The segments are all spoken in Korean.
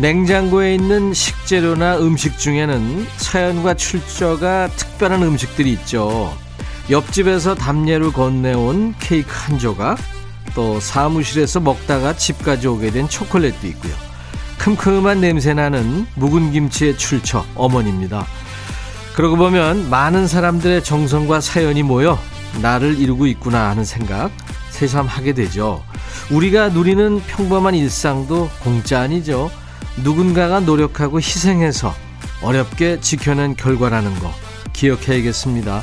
냉장고에 있는 식재료나 음식 중에는 사연과 출처가 특별한 음식들이 있죠. 옆집에서 담례를 건네온 케이크 한 조각, 또 사무실에서 먹다가 집까지 오게 된 초콜릿도 있고요. 큼큼한 냄새 나는 묵은 김치의 출처, 어머니입니다. 그러고 보면 많은 사람들의 정성과 사연이 모여 나를 이루고 있구나 하는 생각 새삼 하게 되죠. 우리가 누리는 평범한 일상도 공짜 아니죠. 누군가가 노력하고 희생해서 어렵게 지켜낸 결과라는 거 기억해야겠습니다.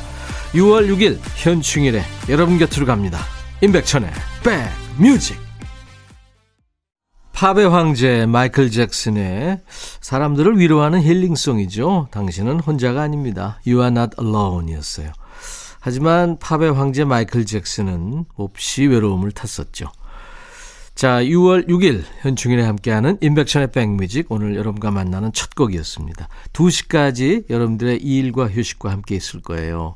6월 6일 현충일에 여러분 곁으로 갑니다. 임백천의 백뮤직 팝의 황제 마이클 잭슨의 사람들을 위로하는 힐링송이죠. 당신은 혼자가 아닙니다. You are not alone 이었어요. 하지만 팝의 황제 마이클 잭슨은 몹시 외로움을 탔었죠. 자, 6월 6일 현충일에 함께하는 인백션의 백뮤직 오늘 여러분과 만나는 첫 곡이었습니다. 2시까지 여러분들의 일과 휴식과 함께 있을 거예요.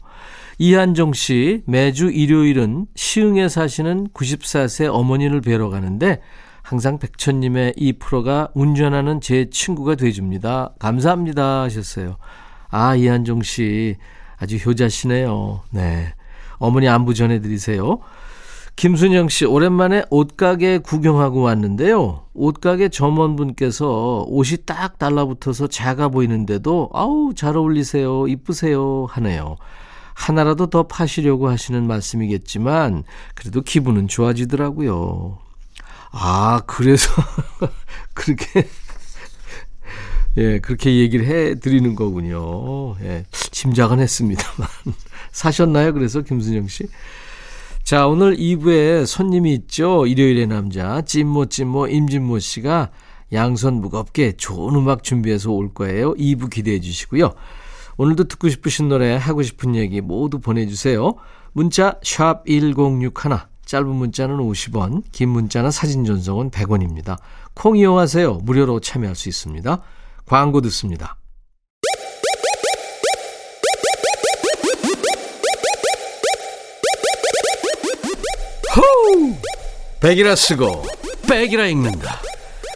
이한종 씨 매주 일요일은 시흥에 사시는 94세 어머니를 뵈러 가는데 항상 백천님의 이 프로가 운전하는 제 친구가 돼줍니다. 감사합니다 하셨어요. 아 이한종 씨 아주 효자시네요. 네. 어머니 안부 전해드리세요. 김순영 씨, 오랜만에 옷가게 구경하고 왔는데요. 옷가게 점원분께서 옷이 딱 달라붙어서 작아 보이는데도, 아우, 잘 어울리세요. 이쁘세요. 하네요. 하나라도 더 파시려고 하시는 말씀이겠지만, 그래도 기분은 좋아지더라고요. 아, 그래서, 그렇게, 예, 그렇게 얘기를 해 드리는 거군요. 예, 짐작은 했습니다만. 사셨나요? 그래서 김순영 씨? 자, 오늘 2부에 손님이 있죠. 일요일의 남자, 찐모 찐모 임진모 씨가 양손 무겁게 좋은 음악 준비해서 올 거예요. 2부 기대해 주시고요. 오늘도 듣고 싶으신 노래, 하고 싶은 얘기 모두 보내주세요. 문자 1061, 짧은 문자는 50원, 긴 문자나 사진 전송은 100원입니다. 콩 이용하세요. 무료로 참여할 수 있습니다. 광고 듣습니다. 백이라 쓰고 백이라 읽는다.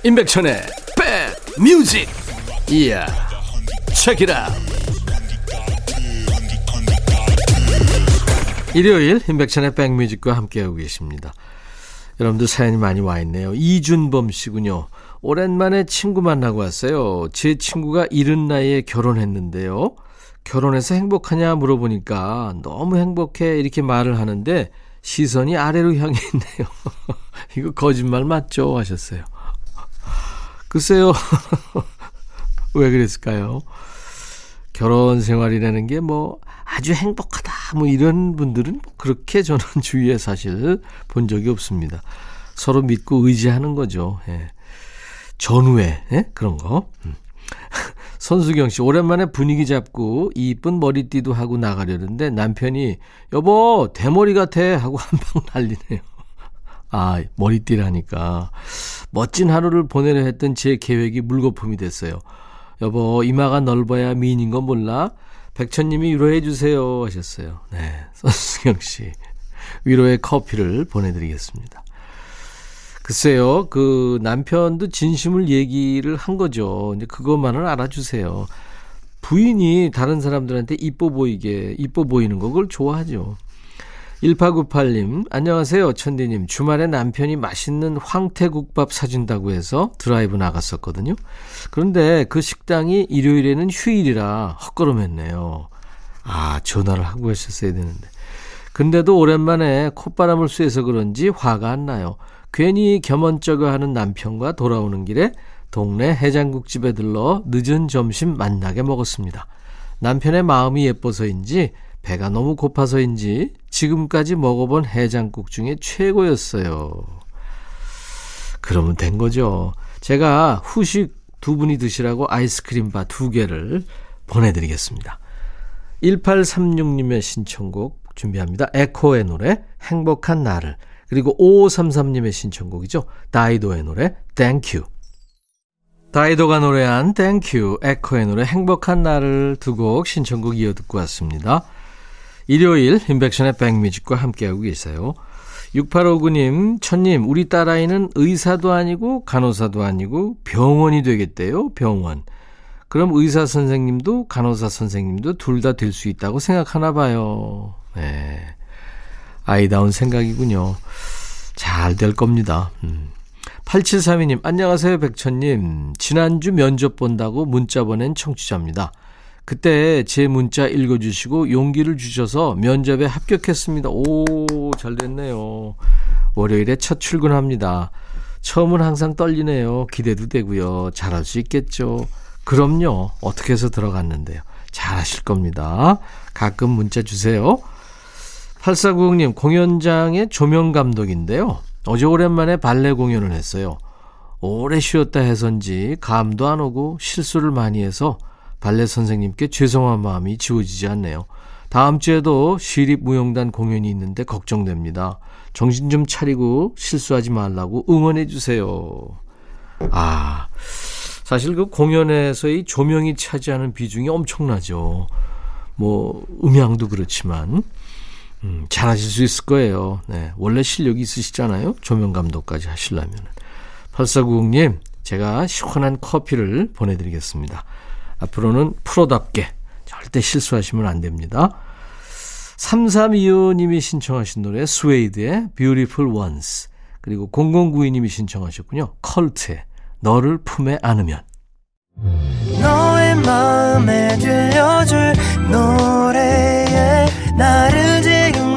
임백천의 백 뮤직. 이야. 책이라. 일요일 임백천의 백뮤직과 함께하고 계십니다. 여러분들 사연이 많이 와 있네요. 이준범 씨군요. 오랜만에 친구 만나고 왔어요. 제 친구가 이른 나이에 결혼했는데요. 결혼해서 행복하냐 물어보니까 너무 행복해 이렇게 말을 하는데 시선이 아래로 향해 있네요. 이거 거짓말 맞죠? 하셨어요. 글쎄요. 왜 그랬을까요? 결혼 생활이라는 게 뭐 아주 행복하다 뭐 이런 분들은 그렇게 저는 주위에 사실 본 적이 없습니다. 서로 믿고 의지하는 거죠. 예. 전후에 예? 그런 거. 음. 손수경 씨, 오랜만에 분위기 잡고 이쁜 머리띠도 하고 나가려는데 남편이 여보, 대머리 같아 하고 한 방 날리네요. 아, 머리띠라니까. 멋진 하루를 보내려 했던 제 계획이 물거품이 됐어요. 여보, 이마가 넓어야 미인인 건 몰라? 백천님이 위로해 주세요 하셨어요. 네, 손수경 씨. 위로의 커피를 보내드리겠습니다. 글쎄요, 그 남편도 진심을 얘기를 한 거죠. 이제 그것만을 알아주세요. 부인이 다른 사람들한테 이뻐 보이게, 이뻐 보이는 거, 그걸 좋아하죠. 1898님, 안녕하세요, 천디님. 주말에 남편이 맛있는 황태국밥 사준다고 해서 드라이브 나갔었거든요. 그런데 그 식당이 일요일에는 휴일이라 헛걸음했네요. 아, 전화를 하고 하셨어야 되는데. 근데도 오랜만에 콧바람을 쐬서 그런지 화가 안 나요. 괜히 겸언쩍어 하는 남편과 돌아오는 길에 동네 해장국집에 들러 늦은 점심 만나게 먹었습니다. 남편의 마음이 예뻐서인지 배가 너무 고파서인지 지금까지 먹어본 해장국 중에 최고였어요. 그러면 된 거죠. 제가 후식 두 분이 드시라고 아이스크림 바 두 개를 보내드리겠습니다. 1836님의 신청곡 준비합니다. 에코의 노래 행복한 나를 그리고 5533님의 신청곡이죠. 다이도의 노래 Thank You 다이도가 노래한 Thank You 에코의 노래 행복한 나를 두곡 신청곡 이어 듣고 왔습니다. 일요일 인백션의 백뮤직과 함께하고 계세요. 6859님, 천님, 우리 딸아이는 의사도 아니고 간호사도 아니고 병원이 되겠대요, 병원. 그럼 의사 선생님도 간호사 선생님도 둘 다 될 수 있다고 생각하나 봐요. 네. 아이다운 생각이군요. 잘 될 겁니다. 음. 8732님, 안녕하세요, 백천님. 지난주 면접 본다고 문자 보낸 청취자입니다. 그때 제 문자 읽어주시고 용기를 주셔서 면접에 합격했습니다. 오, 잘 됐네요. 월요일에 첫 출근합니다. 처음은 항상 떨리네요. 기대도 되고요. 잘할 수 있겠죠. 그럼요. 어떻게 해서 들어갔는데요. 잘하실 겁니다. 가끔 문자 주세요. 8490님, 공연장의 조명 감독인데요. 어제 오랜만에 발레 공연을 했어요. 오래 쉬었다 해서인지 감도 안 오고 실수를 많이 해서 발레 선생님께 죄송한 마음이 지워지지 않네요. 다음 주에도 시립무용단 공연이 있는데 걱정됩니다. 정신 좀 차리고 실수하지 말라고 응원해 주세요. 아, 사실 그 공연에서의 조명이 차지하는 비중이 엄청나죠. 뭐 음향도 그렇지만 음, 잘하실 수 있을 거예요. 네, 원래 실력이 있으시잖아요. 조명 감독까지 하시려면. 8490님, 제가 시원한 커피를 보내드리겠습니다. 앞으로는 프로답게 절대 실수하시면 안 됩니다. 3325님이 신청하신 노래 스웨이드의 Beautiful Ones 그리고 0092님이 신청하셨군요. 컬트의 너를 품에 안으면 너의 마음에 들려줄 노래에 나를 지금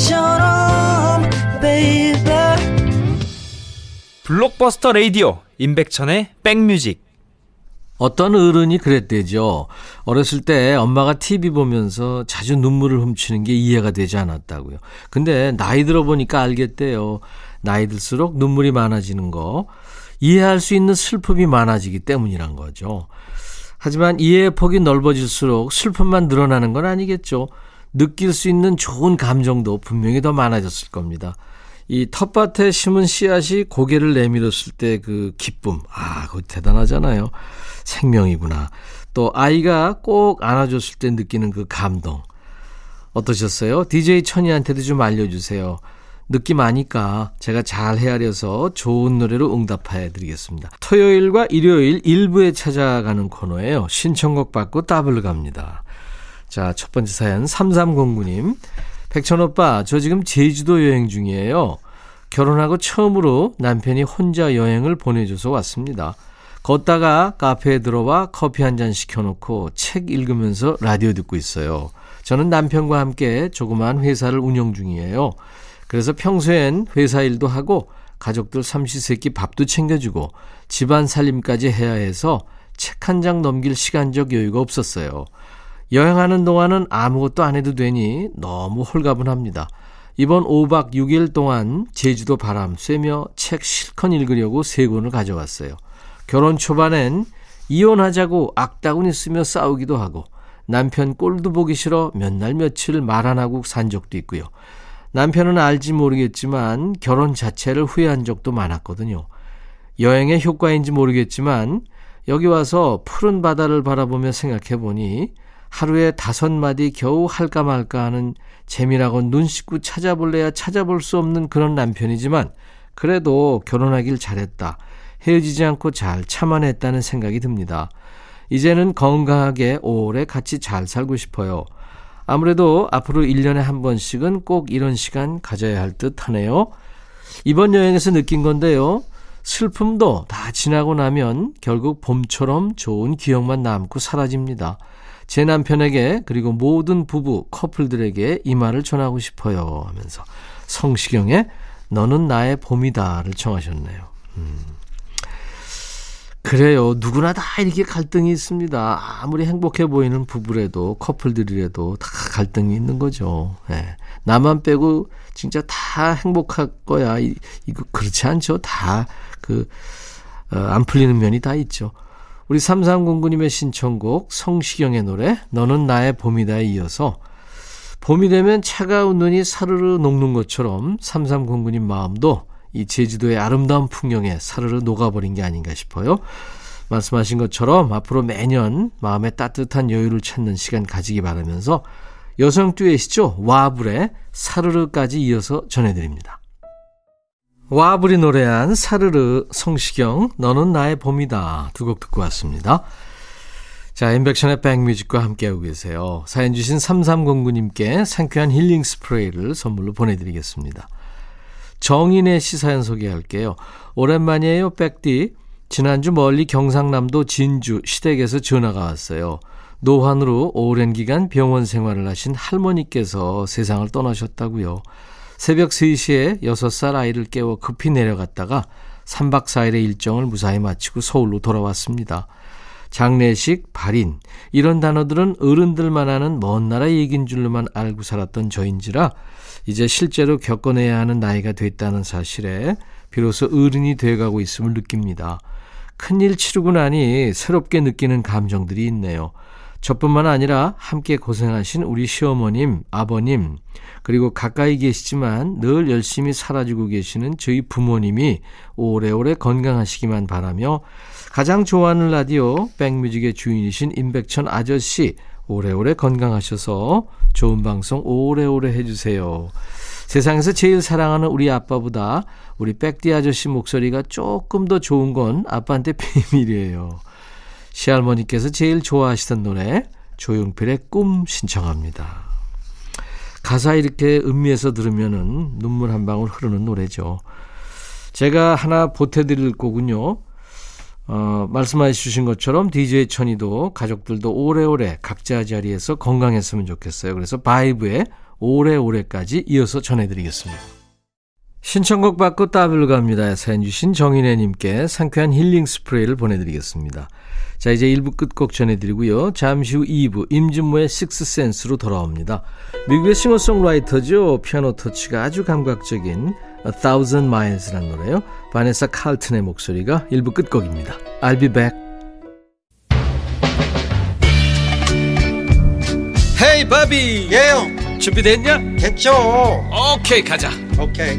지금처럼 baby 블록버스터 레이디오 임백천의 백뮤직 어떤 어른이 그랬대죠. 어렸을 때 엄마가 TV 보면서 자주 눈물을 훔치는 게 이해가 되지 않았다고요. 근데 나이 들어보니까 알겠대요. 나이 들수록 눈물이 많아지는 거. 이해할 수 있는 슬픔이 많아지기 때문이란 거죠. 하지만 이해의 폭이 넓어질수록 슬픔만 늘어나는 건 아니겠죠. 느낄 수 있는 좋은 감정도 분명히 더 많아졌을 겁니다. 이 텃밭에 심은 씨앗이 고개를 내밀었을 때 그 기쁨. 아, 그거 대단하잖아요. 생명이구나. 또 아이가 꼭 안아줬을 때 느끼는 그 감동. 어떠셨어요? DJ 천이한테도 좀 알려주세요. 느낌 아니까 제가 잘 헤아려서 좋은 노래로 응답해 드리겠습니다. 토요일과 일요일 일부에 찾아가는 코너예요. 신청곡 받고 더블 갑니다. 자, 첫 번째 사연 3309님. 백천 오빠, 저 지금 제주도 여행 중이에요. 결혼하고 처음으로 남편이 혼자 여행을 보내줘서 왔습니다. 걷다가 카페에 들어와 커피 한 잔 시켜놓고 책 읽으면서 라디오 듣고 있어요. 저는 남편과 함께 조그마한 회사를 운영 중이에요. 그래서 평소엔 회사 일도 하고 가족들 삼시세끼 밥도 챙겨주고 집안 살림까지 해야 해서 책 한 장 넘길 시간적 여유가 없었어요. 여행하는 동안은 아무것도 안 해도 되니 너무 홀가분합니다. 이번 5박 6일 동안 제주도 바람 쐬며 책 실컷 읽으려고 세 권을 가져왔어요. 결혼 초반엔 이혼하자고 악다구니 쓰며 싸우기도 하고 남편 꼴도 보기 싫어 몇 날 며칠 말 안 하고 산 적도 있고요. 남편은 알지 모르겠지만 결혼 자체를 후회한 적도 많았거든요. 여행의 효과인지 모르겠지만 여기 와서 푸른 바다를 바라보며 생각해 보니 하루에 다섯 마디 겨우 할까 말까 하는 재미라고 눈 씻고 찾아볼래야 찾아볼 수 없는 그런 남편이지만 그래도 결혼하길 잘했다. 헤어지지 않고 잘 참아냈다는 생각이 듭니다. 이제는 건강하게 오래 같이 잘 살고 싶어요. 아무래도 앞으로 1년에 한 번씩은 꼭 이런 시간 가져야 할 듯 하네요. 이번 여행에서 느낀 건데요. 슬픔도 다 지나고 나면 결국 봄처럼 좋은 기억만 남고 사라집니다. 제 남편에게 그리고 모든 부부 커플들에게 이 말을 전하고 싶어요 하면서 성시경의 너는 나의 봄이다를 청하셨네요. 음. 그래요. 누구나 다 이렇게 갈등이 있습니다. 아무리 행복해 보이는 부부래도 커플들이라도 다 갈등이 있는 거죠. 네. 나만 빼고 진짜 다 행복할 거야. 이, 거 그렇지 않죠. 다 그, 어, 안 풀리는 면이 다 있죠. 우리 3309님의 신청곡 성시경의 노래 너는 나의 봄이다에 이어서 봄이 되면 차가운 눈이 사르르 녹는 것처럼 3309님 마음도 이 제주도의 아름다운 풍경에 사르르 녹아버린 게 아닌가 싶어요. 말씀하신 것처럼 앞으로 매년 마음에 따뜻한 여유를 찾는 시간 가지기 바라면서 여성 듀엣이죠. 와불의 사르르까지 이어서 전해드립니다. 와불이 노래한 사르르 성시경 너는 나의 봄이다 두 곡 듣고 왔습니다. 자, 인백션의 백뮤직과 함께하고 계세요. 사연 주신 3309님께 상쾌한 힐링 스프레이를 선물로 보내드리겠습니다. 정인혜 씨 사연 소개할게요. 오랜만이에요, 백디. 지난주 멀리 경상남도 진주 시댁에서 전화가 왔어요. 노환으로 오랜 기간 병원 생활을 하신 할머니께서 세상을 떠나셨다고요. 새벽 3시에 6살 아이를 깨워 급히 내려갔다가 3박 4일의 일정을 무사히 마치고 서울로 돌아왔습니다. 장례식, 발인 이런 단어들은 어른들만 하는 먼 나라 얘기인 줄로만 알고 살았던 저인지라 이제 실제로 겪어내야 하는 나이가 됐다는 사실에 비로소 어른이 돼가고 있음을 느낍니다. 큰일 치르고 나니 새롭게 느끼는 감정들이 있네요. 저뿐만 아니라 함께 고생하신 우리 시어머님, 아버님, 그리고 가까이 계시지만 늘 열심히 살아주고 계시는 저희 부모님이 오래오래 건강하시기만 바라며 가장 좋아하는 라디오 백뮤직의 주인이신 임백천 아저씨 오래오래 건강하셔서 좋은 방송 오래오래 해주세요. 세상에서 제일 사랑하는 우리 아빠보다 우리 백디 아저씨 목소리가 조금 더 좋은 건 아빠한테 비밀이에요. 시할머니께서 제일 좋아하시던 노래 조용필의 꿈 신청합니다. 가사 이렇게 음미해서 들으면은 눈물 한 방울 흐르는 노래죠. 제가 하나 보태드릴 거군요. 어, 말씀해 주신 것처럼 DJ 천이도 가족들도 오래오래 각자 자리에서 건강했으면 좋겠어요. 그래서 바이브의 오래오래까지 이어서 전해드리겠습니다. 신청곡 받고 따블 갑니다. 사연 주신 정인혜님께 상쾌한 힐링 스프레이를 보내드리겠습니다. 자, 이제 1부 끝곡 전해드리고요. 잠시 후 2부 임진모의 식스센스로 돌아옵니다. 미국의 싱어송라이터죠. 피아노 터치가 아주 감각적인 A Thousand Miles라는 노래요. 바네사 칼튼의 목소리가 1부 끝곡입니다. I'll be back. 헤이 바비 예영 준비됐냐? 됐죠 오케이 가자 오케이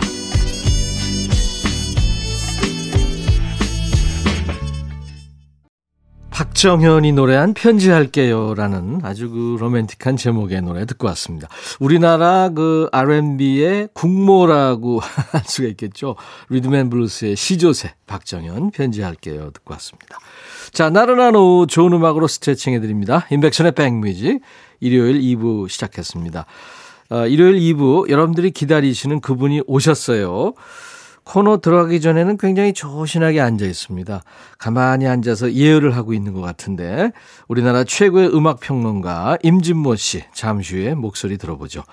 박정현이 노래한 편지할게요라는 아주 그 로맨틱한 제목의 노래 듣고 왔습니다. 우리나라 그 R&B의 국모라고 할 수가 있겠죠. rhythm and blues의 시조새 박정현 편지할게요 듣고 왔습니다. 자, 나른한 오후 좋은 음악으로 스트레칭 해드립니다. 인백션의 백뮤직 일요일 2부 시작했습니다. 어, 일요일 2부 여러분들이 기다리시는 그분이 오셨어요. 코너 들어가기 전에는 굉장히 조신하게 앉아 있습니다. 가만히 앉아서 예열을 하고 있는 것 같은데 우리나라 최고의 음악 평론가 임진모 씨 잠시 후에 목소리 들어보죠.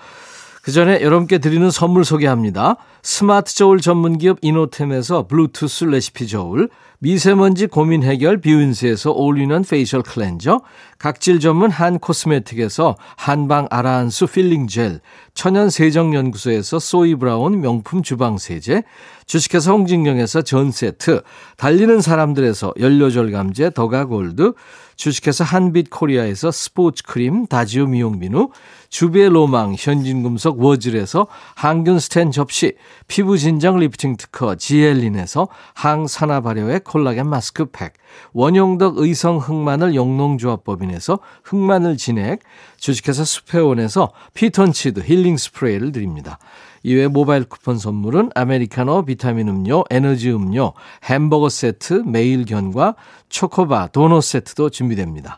그 전에 여러분께 드리는 선물 소개합니다. 스마트 저울 전문 기업 이노템에서 블루투스 레시피 저울, 미세먼지 고민 해결 뷰인스에서 올리는 페이셜 클렌저, 각질 전문 한 코스메틱에서 한방 아라한수 필링 젤, 천연 세정 연구소에서 소이 브라운 명품 주방 세제, 주식회사 홍진경에서 전 세트, 달리는 사람들에서 연료절 감제 더가 골드, 주식회사 한빛코리아에서 스포츠 크림 다지오 미용 비누, 주비의 로망 현진금속 워즐에서 항균 스텐 접시, 피부 진정 리프팅 특허 지엘린에서 항산화 발효의 콜라겐 마스크팩, 원용덕 의성 흑마늘 영농조합법인에서 흑마늘 진액, 주식회사 수페온에서 피톤치드 힐링 스프레이를 드립니다. 이외 모바일 쿠폰 선물은 아메리카노 비타민 음료, 에너지 음료, 햄버거 세트, 매일 견과 초코바, 도넛 세트도 준비됩니다.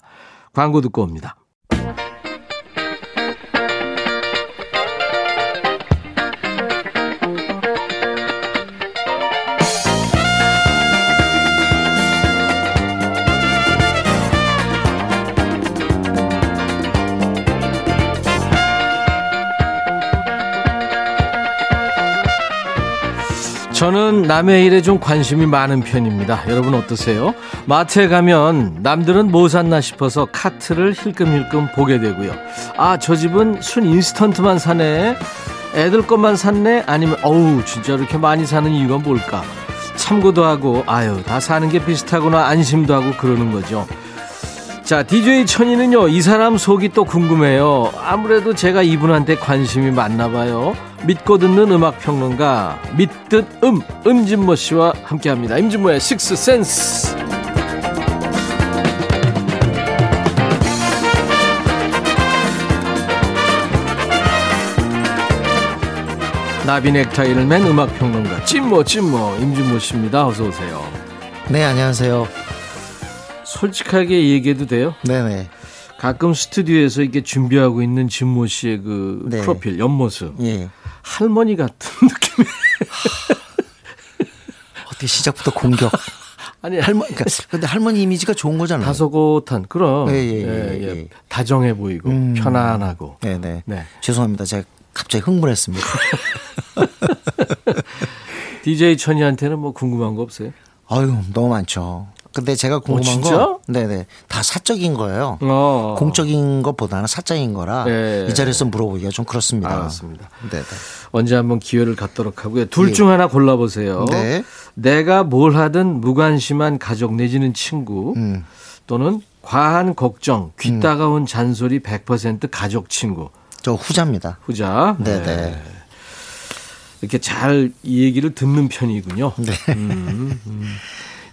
광고 듣고 옵니다. 저는 남의 일에 좀 관심이 많은 편입니다. 여러분 어떠세요? 마트에 가면 남들은 뭐 샀나 싶어서 카트를 힐끔힐끔 보게 되고요. 아, 저 집은 순 인스턴트만 사네. 애들 것만 샀네. 아니면 어우, 진짜 이렇게 많이 사는 이유가 뭘까? 참고도 하고 아유, 다 사는 게 비슷하구나 안심도 하고 그러는 거죠. 자, DJ 천이는요, 이 사람 속이 또 궁금해요. 아무래도 제가 이분한테 관심이 많나 봐요. 믿고 듣는 음악 평론가, 믿듯 음, 임진모 씨와 함께 합니다. 임진모의 식스 센스. 나비 넥타이를 맨 음악 평론가, 찐모, 찐모, 임진모 씨입니다. 어서 오세요. 네, 안녕하세요. 솔직하게 얘기해도 돼요? 네네. 가끔 스튜디오에서 이렇게 준비하고 있는 진모 씨의 그 네. 프로필 옆모습 예. 할머니 같은 느낌이 어떻게 시작부터 공격. 아니 할머니, 그러니까 근데 할머니 이미지가 좋은 거잖아요. 다소곳한 그런 예, 예, 예, 예. 다정해 보이고 음. 편안하고 네네. 네. 죄송합니다. 제가 갑자기 흥분했습니다. DJ 천이한테는 뭐 궁금한 거 없어요? 아유, 너무 많죠. 근데 제가 궁금한 어, 진짜? 거, 네네, 다 사적인 거예요. 어. 공적인 것보다는 사적인 거라 네. 이 자리에서 물어보기가 좀 그렇습니다. 알았습니다. 네네. 언제 한번 기회를 갖도록 하고요. 둘 예. 중 하나 골라보세요. 네. 내가 뭘 하든 무관심한 가족 내지는 친구 음. 또는 과한 걱정, 귀 따가운 잔소리 100% 가족 친구. 저 후자입니다. 후자. 네네. 이렇게 잘 이 얘기를 듣는 편이군요. 네.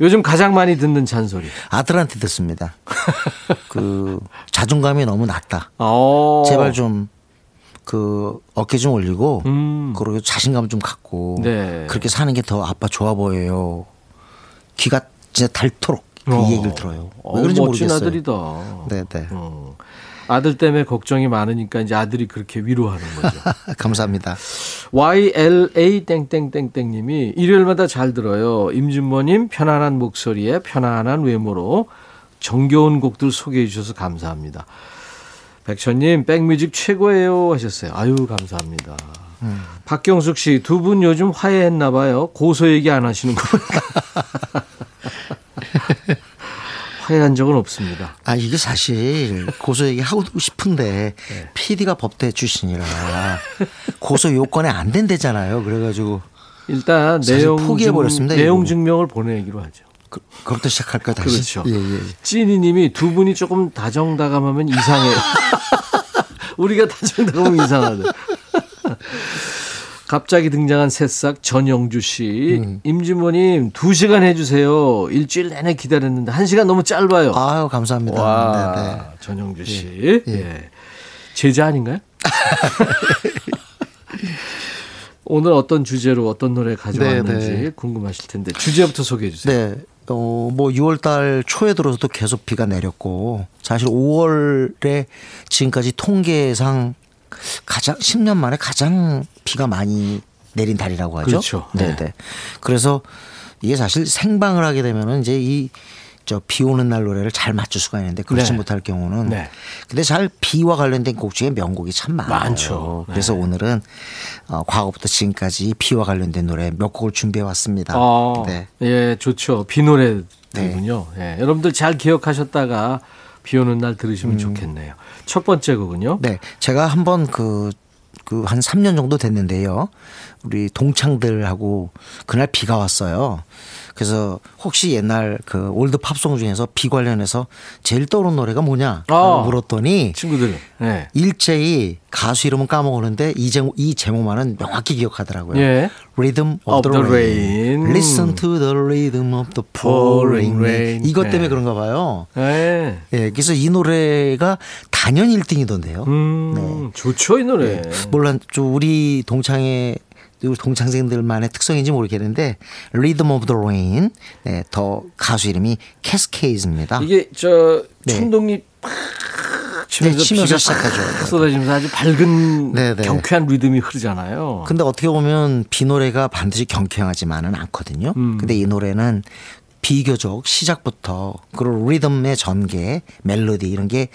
요즘 가장 많이 듣는 잔소리. 아들한테 듣습니다. 그 자존감이 너무 낮다. 어. 제발 좀 그 어깨 좀 올리고 음. 그리고 자신감 좀 갖고 네. 그렇게 사는 게 더 아빠 좋아 보여요. 귀가 진짜 닳도록 그 어. 얘기를 들어요. 어, 왜 그런지 멋진 모르겠어요. 아들이다. 네 네. 어. 아들 때문에 걱정이 많으니까 이제 아들이 그렇게 위로하는 거죠. 감사합니다. YLA 땡땡땡땡 님이 일요일마다 잘 들어요. 임준모 님 편안한 목소리에 편안한 외모로 정겨운 곡들 소개해 주셔서 감사합니다. 백천님 백뮤직 최고예요 하셨어요. 아유 감사합니다. 박경숙 씨 두 분 요즘 화해했나 봐요. 고소 얘기 안 하시는 거 보니까 화해한 적은 없습니다. 아 이게 사실 고소 얘기 하고 싶은데 네. PD가 법대 출신이라 고소 요건에 안 된대잖아요. 그래가지고 일단 내용 포기해 버렸습니다, 증, 내용. 증명을 보내기로 하죠. 그, 그부터 시작할까 다시. 그렇죠. 예, 예. 찐이님이 두 분이 조금 다정다감하면 이상해요. 우리가 다정다감하면 이상하다. 갑자기 등장한 새싹 전영주 씨, 음. 임진모님 두 시간 해주세요. 일주일 내내 기다렸는데 한 시간 너무 짧아요. 아유 감사합니다. 와, 네 네. 전영주 씨, 예. 제자 아닌가요? 오늘 어떤 주제로 어떤 노래 가져왔는지 네, 네. 궁금하실 텐데 주제부터 소개해 주세요. 네. 어, 뭐 6월 달 초에 들어서도 계속 비가 내렸고 사실 5월에 지금까지 통계상 가장 10년 만에 가장 비가 많이 내린 달이라고 하죠. 그렇죠. 네, 네. 그래서 이게 사실 생방을 하게 되면은 이제 이 저비 오는 날 노래를 잘 맞출 수가 있는데 그렇지 네. 못할 경우는 네. 근데 잘 비와 관련된 곡 중에 명곡이 참 많아요. 많죠. 네. 그래서 오늘은 어, 과거부터 지금까지 비와 관련된 노래 몇 곡을 준비해 왔습니다. 아, 네. 예, 좋죠. 비 노래군요. 예, 여러분들 잘 기억하셨다가 비 오는 날 들으시면 좋겠네요. 첫 번째 곡은요. 네, 제가 한번 그, 그 한 3년 정도 됐는데요. 우리 동창들하고 그날 비가 왔어요. 그래서 혹시 옛날 그 old 팝송 중에서 비 관련해서 제일 떠오르는 노래가 뭐냐 아. 물었더니 친구들. 네. 일제히 가수 이름은 까먹었는데 이 제목 이 제목만은 명확히 기억하더라고요. 예. Rhythm of, Of the, the rain. rain. Listen to the rhythm of the Pouring rain. 이것 때문에 네. 그런가 봐요. 네. 예, 그래서 이 노래가 단연 1등이던데요. 음, 좋죠, 이 노래. 물론 좀 우리 동창의 우리 동창생들만의 특성인지 모르겠는데 Rhythm of the Rain 네, 더 가수 이름이 캐스케이즈입니다. 이게 저 네. 천둥이 팍 치면서, 네, 치면서 시작하죠. 싹 쏟아지면서 아주 밝은 네, 네. 경쾌한 리듬이 흐르잖아요. 근데 어떻게 보면 비 노래가 반드시 경쾌하지만은 않거든요. 음. 근데 이 노래는 비교적 시작부터 그리고 리듬의 전개, 멜로디 이런 게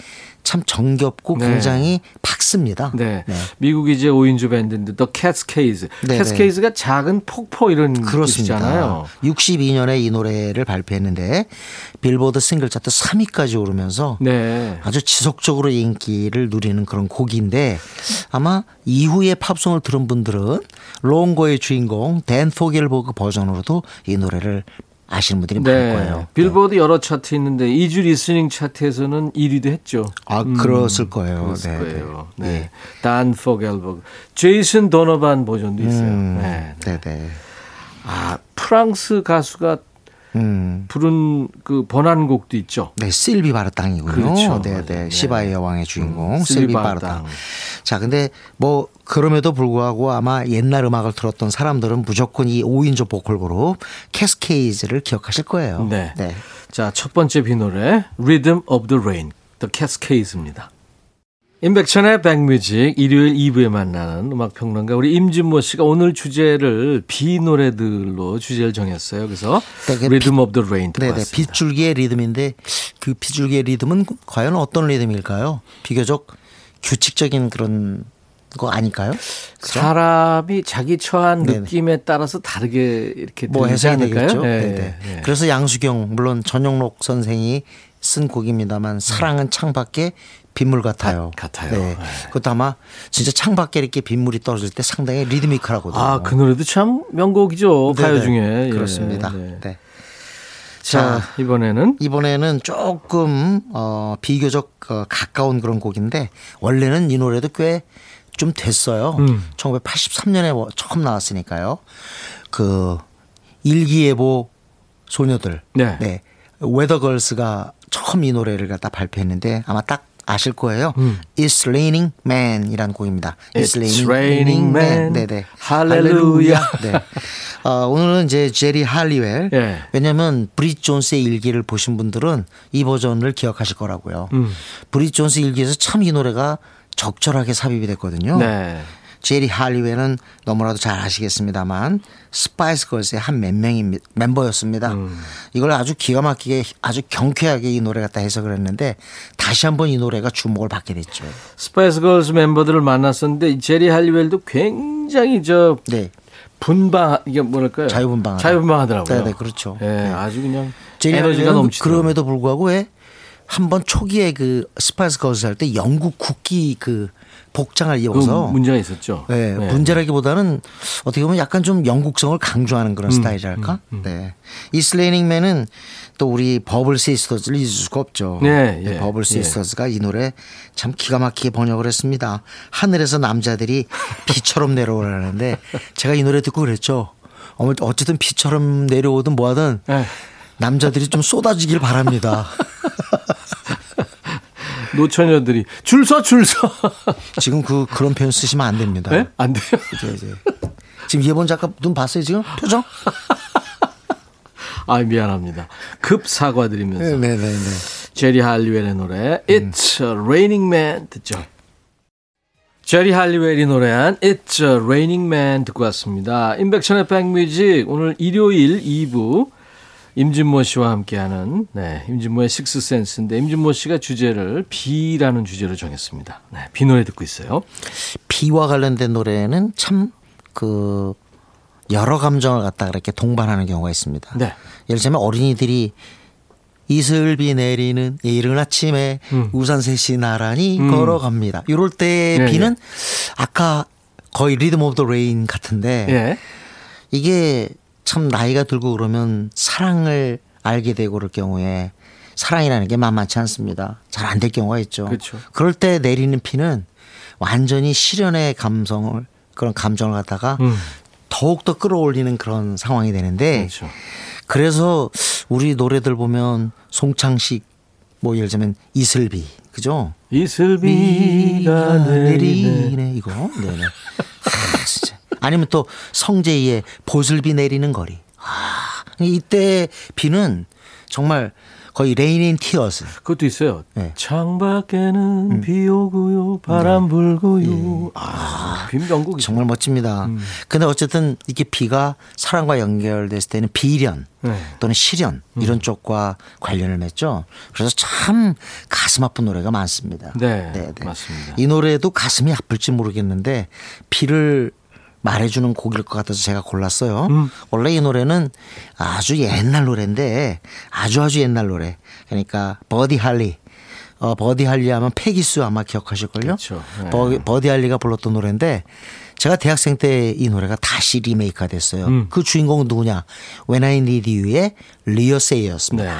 참 정겹고 네. 굉장히 밝습니다. 네. 미국 이제 5인조 밴드인데 The Cascades. 네, 캐스케이즈가 작은 폭포 이런 그렇습니다. 뜻이잖아요. 62년에 이 노래를 발표했는데 빌보드 싱글 차트 3위까지 오르면서 네. 아주 지속적으로 인기를 누리는 그런 곡인데 아마 이후에 팝송을 들은 분들은 Longer의 주인공 댄 포겔버그 버전으로도 이 노래를 아시는 분들이 많을 거예요. 네. 빌보드 여러 차트 있는데 easy listening 차트에서는 1위도 했죠. 아, 그랬을 거예요. 그랬을 네, 거예요. 네. 네. 단 포겔버그. 제이슨 도너반 버전도 있어요. 음, 네. 네, 네. 아, 프랑스 가수가 음. 부른 그 번안곡도 있죠. 네, 실비 바르땅이군요. 그렇죠. 네. 네. 네. 시바의 여왕의 주인공 음, 실비. 바르땅. 자, 근데 뭐 그럼에도 불구하고 아마 옛날 음악을 들었던 사람들은 무조건 이 5인조 보컬 그룹 캐스케이즈를 기억하실 거예요. 네. 네. 자, 첫 번째 비노래 Rhythm of the Rain, The Cascades입니다. 임백천의 백뮤직 일요일 2부에 만나는 음악평론가 우리 임진모 씨가 오늘 주제를 비 노래들로 주제를 정했어요. 그래서 네, 그 Rhythm of the Rain 듣고 네네. 빗줄기의 리듬인데 그 빗줄기의 리듬은 과연 어떤 리듬일까요? 비교적 규칙적인 그런 거 아닐까요? 그죠? 사람이 자기 처한 네네. 느낌에 따라서 다르게 이렇게 뭐 해석이? 되겠죠. 네. 네. 그래서 양수경 물론 전영록 선생이 쓴 곡입니다만 사랑은 창밖에 빗물 같아요. 가- 같아요. 네. 네. 그것도 아마 진짜 창밖에 이렇게 빗물이 떨어질 때 상당히 리드미컬하거든요. 아, 그 노래도 참 명곡이죠. 가요 네네. 중에. 예, 그렇습니다. 네. 네. 자, 이번에는 이번에는 조금 어 비교적 어, 가까운 그런 곡인데 원래는 이 노래도 꽤 좀 됐어요. 음. 1983년에 처음 나왔으니까요. 그 일기예보 소녀들, 네. 웨더걸스가 처음 이 노래를 갖다 발표했는데 아마 딱 아실 거예요. 음. It's Raining Man이라는 곡입니다. It's Raining Man. 네네. 할렐루야. 네. 어, 오늘은 이제 제리 할리웰. 예. 왜냐하면 브릿 존스의 일기를 보신 분들은 이 버전을 기억하실 거라고요. 음. 브릿 존스 일기에서 참 이 노래가 적절하게 삽입이 됐거든요. 네. 제리 할리웰은 너무나도 잘 아시겠습니다만 스파이스 걸스의 한 몇 명의 미- 멤버였습니다. 음. 이걸 아주 기가 막히게 아주 경쾌하게 이 노래 갖다 해석을 했는데 다시 한번 이 노래가 주목을 받게 됐죠. 스파이스 걸스 멤버들을 만났었는데 이 제리 할리웰도 굉장히 저 네. 분방 이게 뭐랄까요? 자유분방하다. 자유분방하더라고요. 네, 네, 그렇죠. 예, 네. 아주 그냥 제리 에너지가 넘치죠. 그럼에도 불구하고 왜 한번 초기에 그 스파이스 걸스 할 때 영국 국기 그 복장을 입어서 문제가 있었죠. 네, 네. 문제라기보다는 어떻게 보면 약간 좀 영국성을 강조하는 음, 그런 스타일이랄까. 네. It's Raining Men은 또 우리 버블 시스터즈를 잊을 수가 없죠. 네, 예, 버블 예. 시스터즈가 이 노래 참 기가 막히게 번역을 했습니다. 하늘에서 남자들이 비처럼 내려오라는데 제가 이 노래 듣고 그랬죠. 어쨌든 비처럼 내려오든 뭐하든 네. 남자들이 좀 쏟아지길 바랍니다. 노처녀들이 줄 서 줄 서. 지금 그 그런 표현 쓰시면 안 됩니다. 네? 안 돼요. 이제 이제 지금 예본 작가 눈 봤어요 지금 표정? 아 미안합니다. 급 사과드리면서 네네네. 제리 할리웰의 노래 It's a Raining Man 듣죠. 제리 할리웰이 노래한 It's a Raining Man 듣고 왔습니다. 인백천의 백뮤직 오늘 일요일 2부 임진모 씨와 함께하는 네, 임진모의 식스 센스인데 임진모 씨가 주제를 비라는 주제로 정했습니다. 네, 비 노래 듣고 있어요. 비와 관련된 노래는 참 그 여러 감정을 갖다 그렇게 동반하는 경우가 있습니다. 네. 예를 들면 어린이들이 이슬비 내리는 이른 아침에 음. 우산 셋이 나란히 음. 걸어갑니다. 이럴 때 예, 비는 아까 거의 Rhythm of the Rain 같은데 예. 이게 참 나이가 들고 그러면 사랑을 알게 되고 그럴 경우에 사랑이라는 게 만만치 않습니다. 잘 안 될 경우가 있죠. 그렇죠. 그럴 때 내리는 비는 완전히 실연의 감성을 그런 감정을 갖다가 음. 더욱 더 끌어올리는 그런 상황이 되는데 그렇죠. 그래서 우리 노래들 보면 송창식 뭐 예를 들면 이슬비 그죠? 이슬비가 내리네. 이거 네네. 아. 아니면 또 성재희의 보슬비 내리는 거리. 아, 이때 비는 정말 거의 Rain and Tears. 그것도 있어요. 네. 음. 창밖에는 비 오고요, 바람 불고요. 아, 비 명곡이 네. 정말 멋집니다. 근데 어쨌든 이게 비가 사랑과 연결됐을 때는 비련 네. 또는 실연 이런 쪽과 관련을 맺죠. 그래서 참 가슴 아픈 노래가 많습니다. 네, 맞습니다. 이 노래도 가슴이 아플지 모르겠는데 비를 말해주는 곡일 것 같아서 제가 골랐어요. 음. 원래 이 노래는 아주 옛날 노래인데 아주 아주 옛날 노래. 그러니까 버디 할리. 어, 버디 할리 하면 Peggy Sue 아마 기억하실걸요? 그렇죠. 네. 버, 버디 할리가 불렀던 노래인데 제가 대학생 때 이 노래가 다시 리메이크가 됐어요. 음. 그 주인공은 누구냐? When I Need You의 리오 세이였습니다. 네.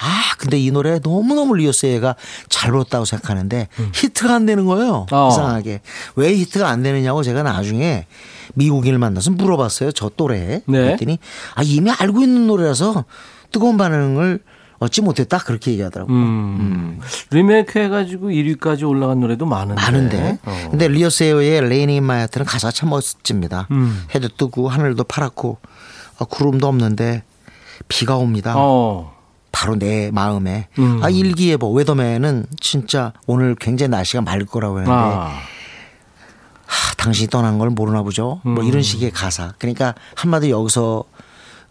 아, 근데 이 노래 너무너무 리오세이가 잘 불렀다고 생각하는데 히트가 안 되는 거예요. 어. 이상하게. 왜 히트가 안 되느냐고 제가 나중에 미국인을 만나서 물어봤어요. 저 또래. 네. 그랬더니 아, 이미 알고 있는 노래라서 뜨거운 반응을 얻지 못했다. 그렇게 얘기하더라고요. 음. 리메이크 해가지고 1위까지 올라간 노래도 많은데. 많은데. 어. 근데 리오세이의 Raining in My Heart는 가사가 참 멋집니다. 음. 해도 뜨고 하늘도 파랗고 아, 구름도 없는데 비가 옵니다. 어. 바로 내 마음에 음. 아 일기예보 weatherman은 진짜 오늘 굉장히 날씨가 맑을 거라고 했는데 아. 하, 당신이 떠난 걸 모르나 보죠. 뭐 음. 이런 식의 가사. 그러니까 한마디 로 여기서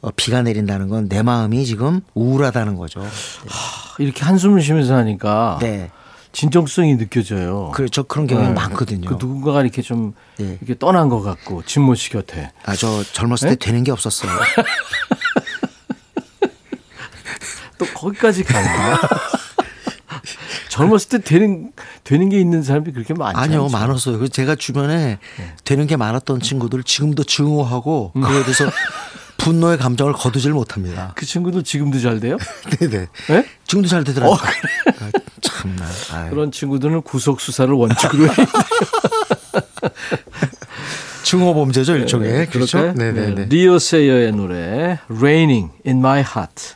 어, 비가 내린다는 건 내 마음이 지금 우울하다는 거죠. 이렇게 한숨을 쉬면서 하니까 네. 진정성이 느껴져요. 그저 그런 경우가 네. 많거든요. 그 누군가가 이렇게 좀 네. 이렇게 떠난 것 같고 진모 씨 곁에 아 저 젊었을 때 네? 되는 게 없었어요. 또 거기까지 가나? 젊었을 때 되는 되는 게 있는 사람이 그렇게 많지 아니요, 않죠. 많았어요. 그 제가 주변에 되는 게 많았던 친구들 지금도 증오하고 음. 그거에 대해서 분노의 감정을 거두질 못합니다. 그 친구들 지금도 잘 돼요? 네네. 네? 지금도 잘 되더라고요. 어, 아, 참나. 아유. 그런 친구들은 구속 수사를 원칙으로 해. 증오 범죄죠 일종의. 그렇죠. 그럴까요? 네네네. 네. 리오 세이어의 노래 Raining in My Heart.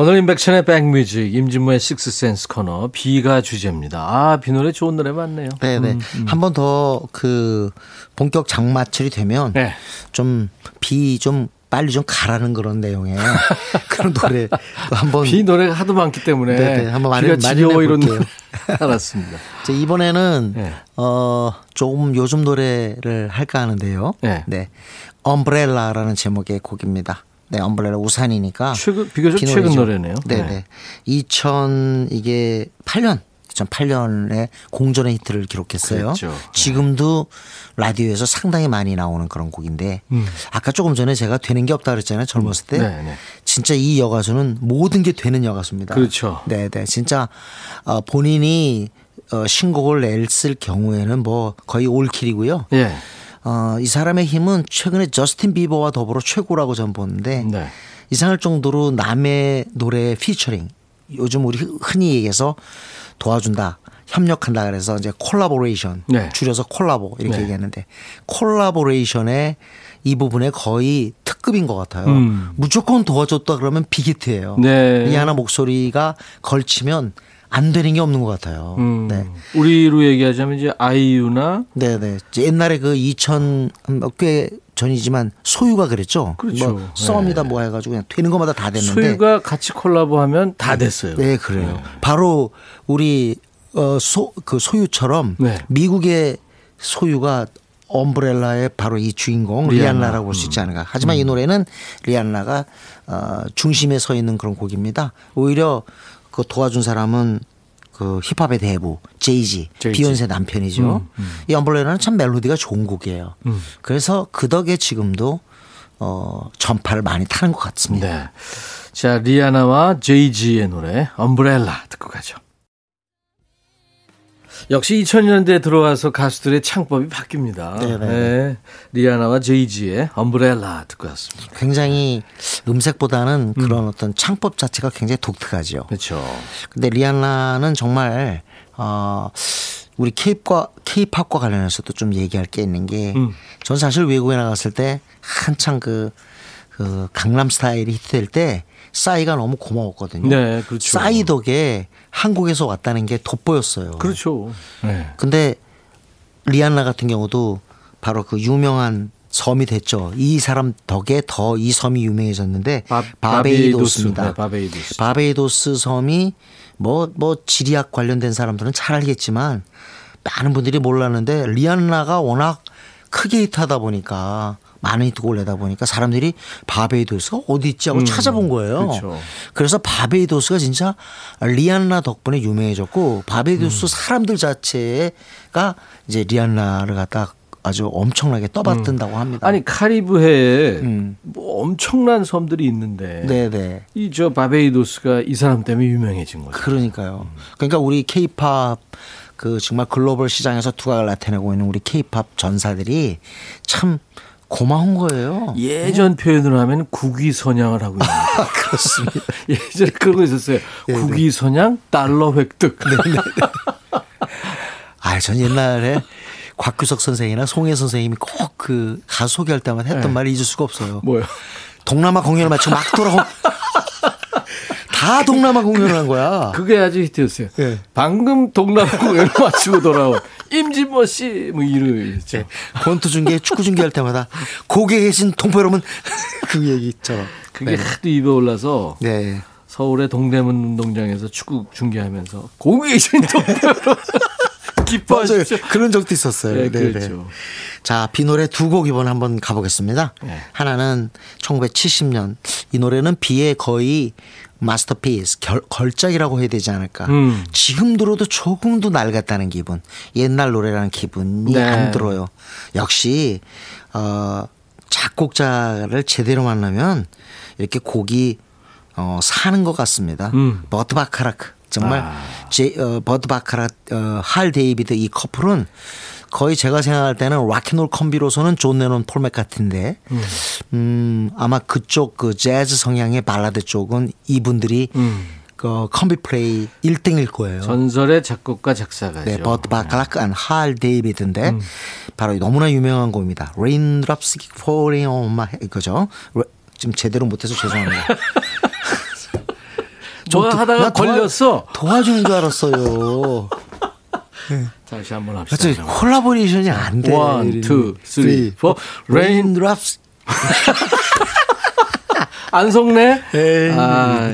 오늘 임백천의 백뮤직 임진모의 식스센스 코너 비가 주제입니다. 아, 비 노래 좋은 노래 많네요. 네네. 한번 더 그 본격 장마철이 되면 네. 좀비좀 빨리 좀 가라는 그런 내용의 그런 노래 한번 비 노래가 하도 많기 때문에 네네, 한번 많이- 많이 이런. 알았습니다. 자, 이번에는 네. 어 조금 요즘 노래를 할까 하는데요. 네. 네. 엄브렐라라는 제목의 곡입니다. 네, 엄브렐라 우산이니까 최근 비교적 비 최근. 노래네요. 네, 네. 2000 이게 8년 2008년에 공전의 히트를 기록했어요. 그랬죠. 네. 지금도 라디오에서 상당히 많이 나오는 그런 곡인데 아까 조금 전에 제가 되는 게 없다 그랬잖아요. 젊었을 때. 음. 네, 네. 진짜 이 여가수는 모든 게 되는 여가수입니다. 그렇죠. 네, 네. 진짜 어, 본인이 어, 신곡을 냈을 경우에는 뭐 거의 올킬이고요. 예. 어, 이 사람의 힘은 최근에 저스틴 비버와 더불어 최고라고 전 보는데 네. 이상할 정도로 남의 노래 피처링 요즘 우리 흔히 얘기해서 도와준다 협력한다 그래서 이제 콜라보레이션 네. 줄여서 콜라보 이렇게 네. 얘기했는데 collaboration의 이 부분에 거의 특급인 것 같아요. 음. 무조건 도와줬다 그러면 big hit예요. 네. 이 하나 목소리가 걸치면 안 되는 게 없는 것 같아요. 음, 네. 우리로 얘기하자면 이제 아이유나 네네. 이제 옛날에 그 2000, 꽤 전이지만 소유가 그랬죠. 그렇죠. 뭐 썸이다 뭐 해가지고 그냥 되는 것마다 다 됐는데. 소유가 같이 콜라보하면 다 됐어요. 네, 그래요. 바로 우리 어, 소, 그 소유처럼 네. 미국의 소유가 엄브렐라의 바로 이 주인공 리안나. 리안나라고 볼 수 있지 않을까. 하지만 이 노래는 리안나가 어, 중심에 서 있는 그런 곡입니다. 오히려 그 도와준 사람은 그 힙합의 대부 제이지 제이지. 비욘세 남편이죠. 이 엄브렐라는 참 멜로디가 좋은 곡이에요. 그래서 그 덕에 지금도 어, 전파를 많이 타는 것 같습니다. 네. 자, 리아나와 제이지의 노래 엄브렐라 듣고 가죠. 역시 2000년대에 들어와서 가수들의 창법이 바뀝니다. 네네. 네. 리아나와 제이지의 엄브렐라 듣고 왔습니다. 굉장히 음색보다는 그런 어떤 창법 자체가 굉장히 독특하죠. 그렇죠. 근데 리안나는 정말 어 우리 케이팝과 케이팝과 관련해서도 좀 얘기할 게 있는 게 음. 전 사실 외국에 나갔을 때 한창 그, 그 강남 스타일이 히트될 때 싸이가 너무 고마웠거든요. 네, 그렇죠. 싸이 덕에 한국에서 왔다는 게 돋보였어요. 그렇죠. 네. 근데 리안나 같은 경우도 바로 그 유명한 섬이 됐죠. 이 사람 덕에 더 이 섬이 유명해졌는데 바- 바베이도스입니다. 네, 바베이도스. 바베이도스 섬이 뭐, 뭐 지리학 관련된 사람들은 잘 알겠지만 많은 분들이 몰랐는데 리안나가 워낙 크게 히트하다 보니까 많은 히트곡을 내다 보니까 사람들이 바베이도스가 어디 있지 하고 찾아본 거예요. 그렇죠. 그래서 바베이도스가 진짜 리안나 덕분에 유명해졌고 바베이도스 사람들 자체가 이제 리안나를 갖다 아주 엄청나게 떠받든다고 합니다. 아니 카리브해에 음. 뭐 엄청난 섬들이 있는데 네네. 이저 바베이도스가 이 사람 때문에 유명해진 거죠. 그러니까요. 그러니까 우리 케이팝 그 정말 글로벌 시장에서 두각을 나타내고 있는 우리 케이팝 전사들이 참 고마운 거예요. 예전 표현으로 하면 국위선양을 하고 있는 거죠. 그렇습니다. 예전에 그런 거 있었어요. 네, 국위선양 달러 획득. 아, 전 옛날에 곽규석 선생이나 송혜 선생님이 꼭 그 가수 소개할 때마다 했던 네. 말을 잊을 수가 없어요. 뭐요? 동남아 공연을 마치고 막 돌아오. 다 동남아 공연을 한 거야. 그게 아주 히트였어요. 예. 방금 동남아 공연을 마치고 돌아온 임진모 씨, 뭐 이러죠. 권투 중계, 축구 중계할 때마다 고개 계신 여러분 그 얘기 있죠. 그게 하도 입에 올라서 네. 서울의 동대문 운동장에서 축구 중계하면서 거기 계신 맞아요. 기뻐하시죠. 그런 적도 있었어요. 네, 네, 그렇죠. 네. 자, 비 노래 두 곡 이번 한번 가보겠습니다. 네. 하나는 1970년 이 노래는 비의 거의 마스터피스 결, 걸작이라고 해야 되지 않을까. 음. 지금 들어도 조금도 낡았다는 기분. 옛날 노래라는 기분이 네. 안 들어요. 역시 어 작곡자를 제대로 만나면 이렇게 곡이 어 사는 것 같습니다. 음. 버트 바카라크 정말 아. 제, 어, 버트 바카락, 어, 할 데이비드 이 커플은 거의 제가 생각할 때는 락앤롤 콤비로서는 존 레논 폴 매카트니인데 음, 아마 그쪽 그 재즈 성향의 발라드 쪽은 이분들이 음. 그 콤비 플레이 1등일 거예요. 전설의 작곡가 작사가죠. 네, 버트 바카락 할 데이비드인데 바로 너무나 유명한 곡입니다. Raindrops falling on my 이거죠. 지금 제대로 못해서 죄송합니다. 뭐 도- 하다가 걸렸어. 도와주는 줄 알았어요. 다시 한번 합시다. 그치 collaboration이 안 돼. One, two, three, four. Rain- Raindrops 안 속네? 아,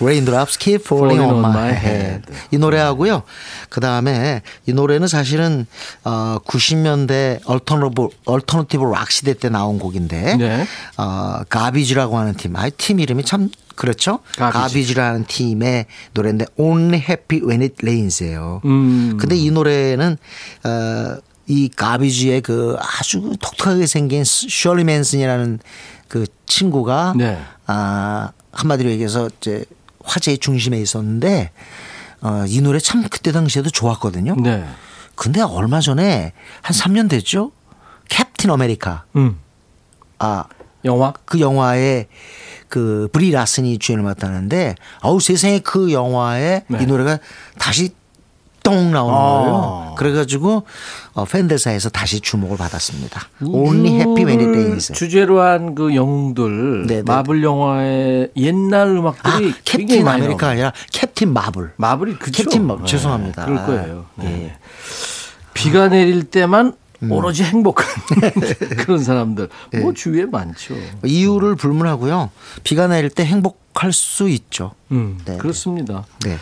Raindrops keep falling on my head. 이 노래하고요. 그 다음에 이 노래는 사실은 어 90년대 alternative alternative 락 시대 때 나온 곡인데 네. 어 가비지라고 하는 팀, 아팀 이름이 참 그렇죠. 가비지. 가비지 라는 팀의 노래인데 Only Happy When It Rains예요. 음. 근데 이 노래는 어 이 가비지의 그 아주 독특하게 생긴 셜리 맨슨이라는 그 친구가 네. 아 한마디로 얘기해서 이제 화제의 중심에 있었는데 어, 이 노래 참 그때 당시에도 좋았거든요. 네. 근데 얼마 전에 한 3년 됐죠. 캡틴 아메리카. 음. 아, 영화? 그 영화에 그 브리 라슨이 주연을 맡았는데 아우 세상에 그 영화에 네. 이 노래가 다시 또 나오는 아. 거예요. 그래가지고 어, 팬들 사이에서 다시 주목을 받았습니다. Only Happy It Rains. 주제로 한 그 영웅들 네, 네. 마블 영화의 옛날 아, 음악들이 굉장히 캡틴 아메리카. 아니라 캡틴 마블. 마블이 그쵸? 캡틴 마블. 네, 죄송합니다. 그럴 거예요. 네. 예. 비가 내릴 때만 음. 오로지 행복한 그런 사람들 예. 뭐 주위에 많죠. 이유를 불문하고요. 비가 내릴 때 행복할 수 있죠. 음, 네, 그렇습니다. 네.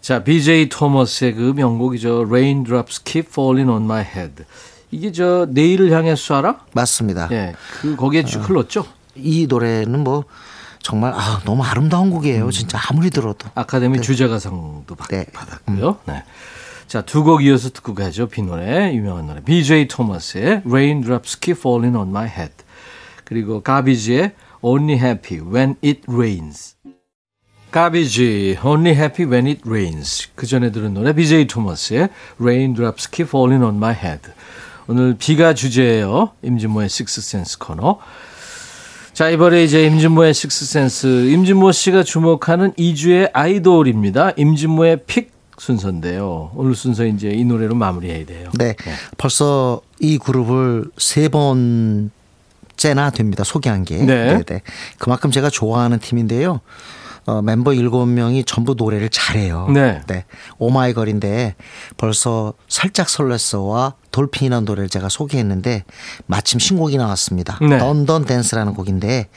자, BJ 토머스의 그 명곡이죠. Raindrops Keep Falling on My Head. 이게 저 내일을 향해 쏴라? 맞습니다. 예. 그 거기에 쭉 흘렀죠. 이 노래는 뭐 정말 아, 너무 아름다운 곡이에요. 진짜 아무리 들어도. 아카데미 주제가상도 받, 네. 받았고요. 네. 자, 두 곡 이어서 듣고 가죠. 비 노래, 유명한 노래. BJ 토마스의 Raindrops Keep Falling on My Head. 그리고 가비지의 Only Happy When It Rains. 가비지, Only Happy When It Rains. 그 전에 들은 노래 BJ 토마스의 Raindrops Keep Falling on My Head. 오늘 비가 주제예요. 임진모의 식스센스 코너. 자, 이번에 이제 임진모의 식스센스. 임진모 씨가 주목하는 2주의 아이돌입니다. 임진모의 픽 순서인데요. 오늘 순서 이제 이 노래로 마무리해야 돼요. 네. 벌써 이 그룹을 세 번째나 됩니다. 소개한 게. 네. 네. 그만큼 제가 좋아하는 팀인데요. 어, 멤버 일곱 명이 전부 노래를 잘해요. 네. 오마이걸인데 벌써 살짝 설렜어와 돌핀이라는 노래를 제가 소개했는데 마침 신곡이 나왔습니다. 네. 던던 댄스라는 곡인데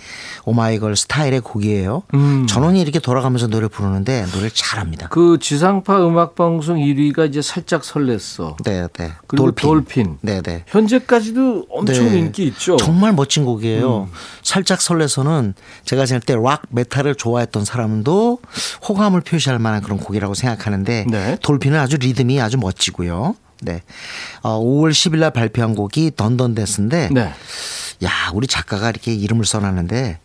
오마이걸 스타일의 곡이에요. 음. 전원이 이렇게 돌아가면서 노래 부르는데 노래를 잘합니다. 그 지상파 음악 방송 1위가 이제 살짝 설렜어. 네, 네. 그리고 돌핀. 네, 네. 현재까지도 엄청 네. 인기 있죠. 정말 멋진 곡이에요. 음. 살짝 설레서는 제가 생각할 때 락 메탈을 좋아했던 사람도 호감을 표시할 만한 그런 곡이라고 생각하는데 네. 돌핀은 아주 리듬이 아주 멋지고요. 네. 어, 5월 10일 날 발표한 곡이 던던데스인데 네. 야, 우리 작가가 이렇게 이름을 써놨는데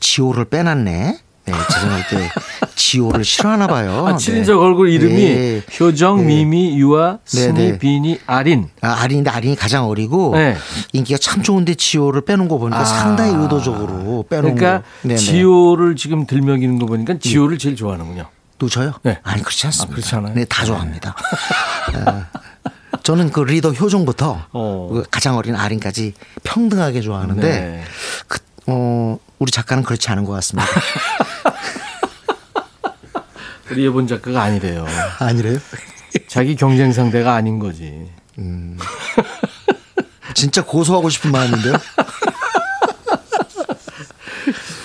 지오를 빼놨네. 네, 제 생각할 때 지오를 싫어하나 봐요. 아, 7인조 걸굴 이름이 네. 효정, 네. 미미, 유아, 스니, 네, 네. 비니, 아린. 아, 아린인데 아린이 가장 어리고 네. 인기가 참 좋은데 지오를 빼놓은 거 보니까 아. 상당히 의도적으로 빼놓은 그러니까 거. 지호를 지금 들먹이는 거 보니까 지호를 제일 좋아하는군요. 또 저요? 네. 아니 그렇지 않습니다. 아, 그렇지 않아요? 네, 다 좋아합니다. 어, 저는 그 리더 효정부터 어. 그 가장 어린 아린까지 평등하게 좋아하는데 네. 그, 어, 우리 작가는 그렇지 않은 것 같습니다. 우리 예본 작가가 아니래요. 아니래요? 자기 경쟁 상대가 아닌 거지. 진짜 고소하고 싶은 마음인데요.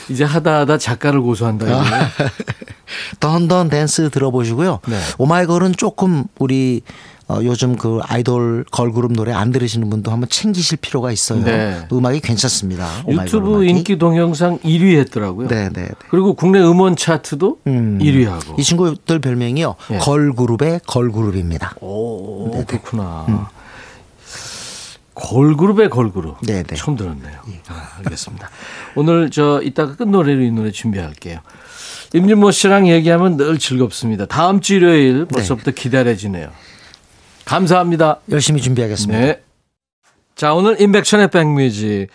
이제 하다 하다 작가를 고소한다. 던던 댄스 들어보시고요. 네. 오마이걸은 조금 우리 어, 요즘 그 아이돌 걸그룹 노래 안 들으시는 분도 한번 챙기실 필요가 있어요. 네. 음악이 괜찮습니다. 유튜브 음악이. 인기 동영상 1위 했더라고요. 네, 네, 네. 그리고 국내 음원 차트도 음. 1위 하고. 이 친구들 별명이요. 예. 걸그룹의 걸그룹입니다. 오, 그렇구나. 걸그룹의 걸그룹. 네, 네. 처음 들었네요. 아, 알겠습니다. 오늘 저 이따가 끝노래로 이 노래 준비할게요. 임진모 씨랑 얘기하면 늘 즐겁습니다. 다음 주 일요일 벌써부터 기다려지네요. 감사합니다. 열심히 준비하겠습니다. 네. 자, 오늘 인백션의 백뮤직.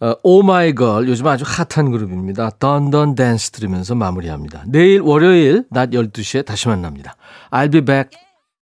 어, 오마이걸 요즘 아주 핫한 그룹입니다. 던던 댄스 들으면서 마무리합니다. 내일 월요일 낮 12시에 다시 만납니다. I'll be back.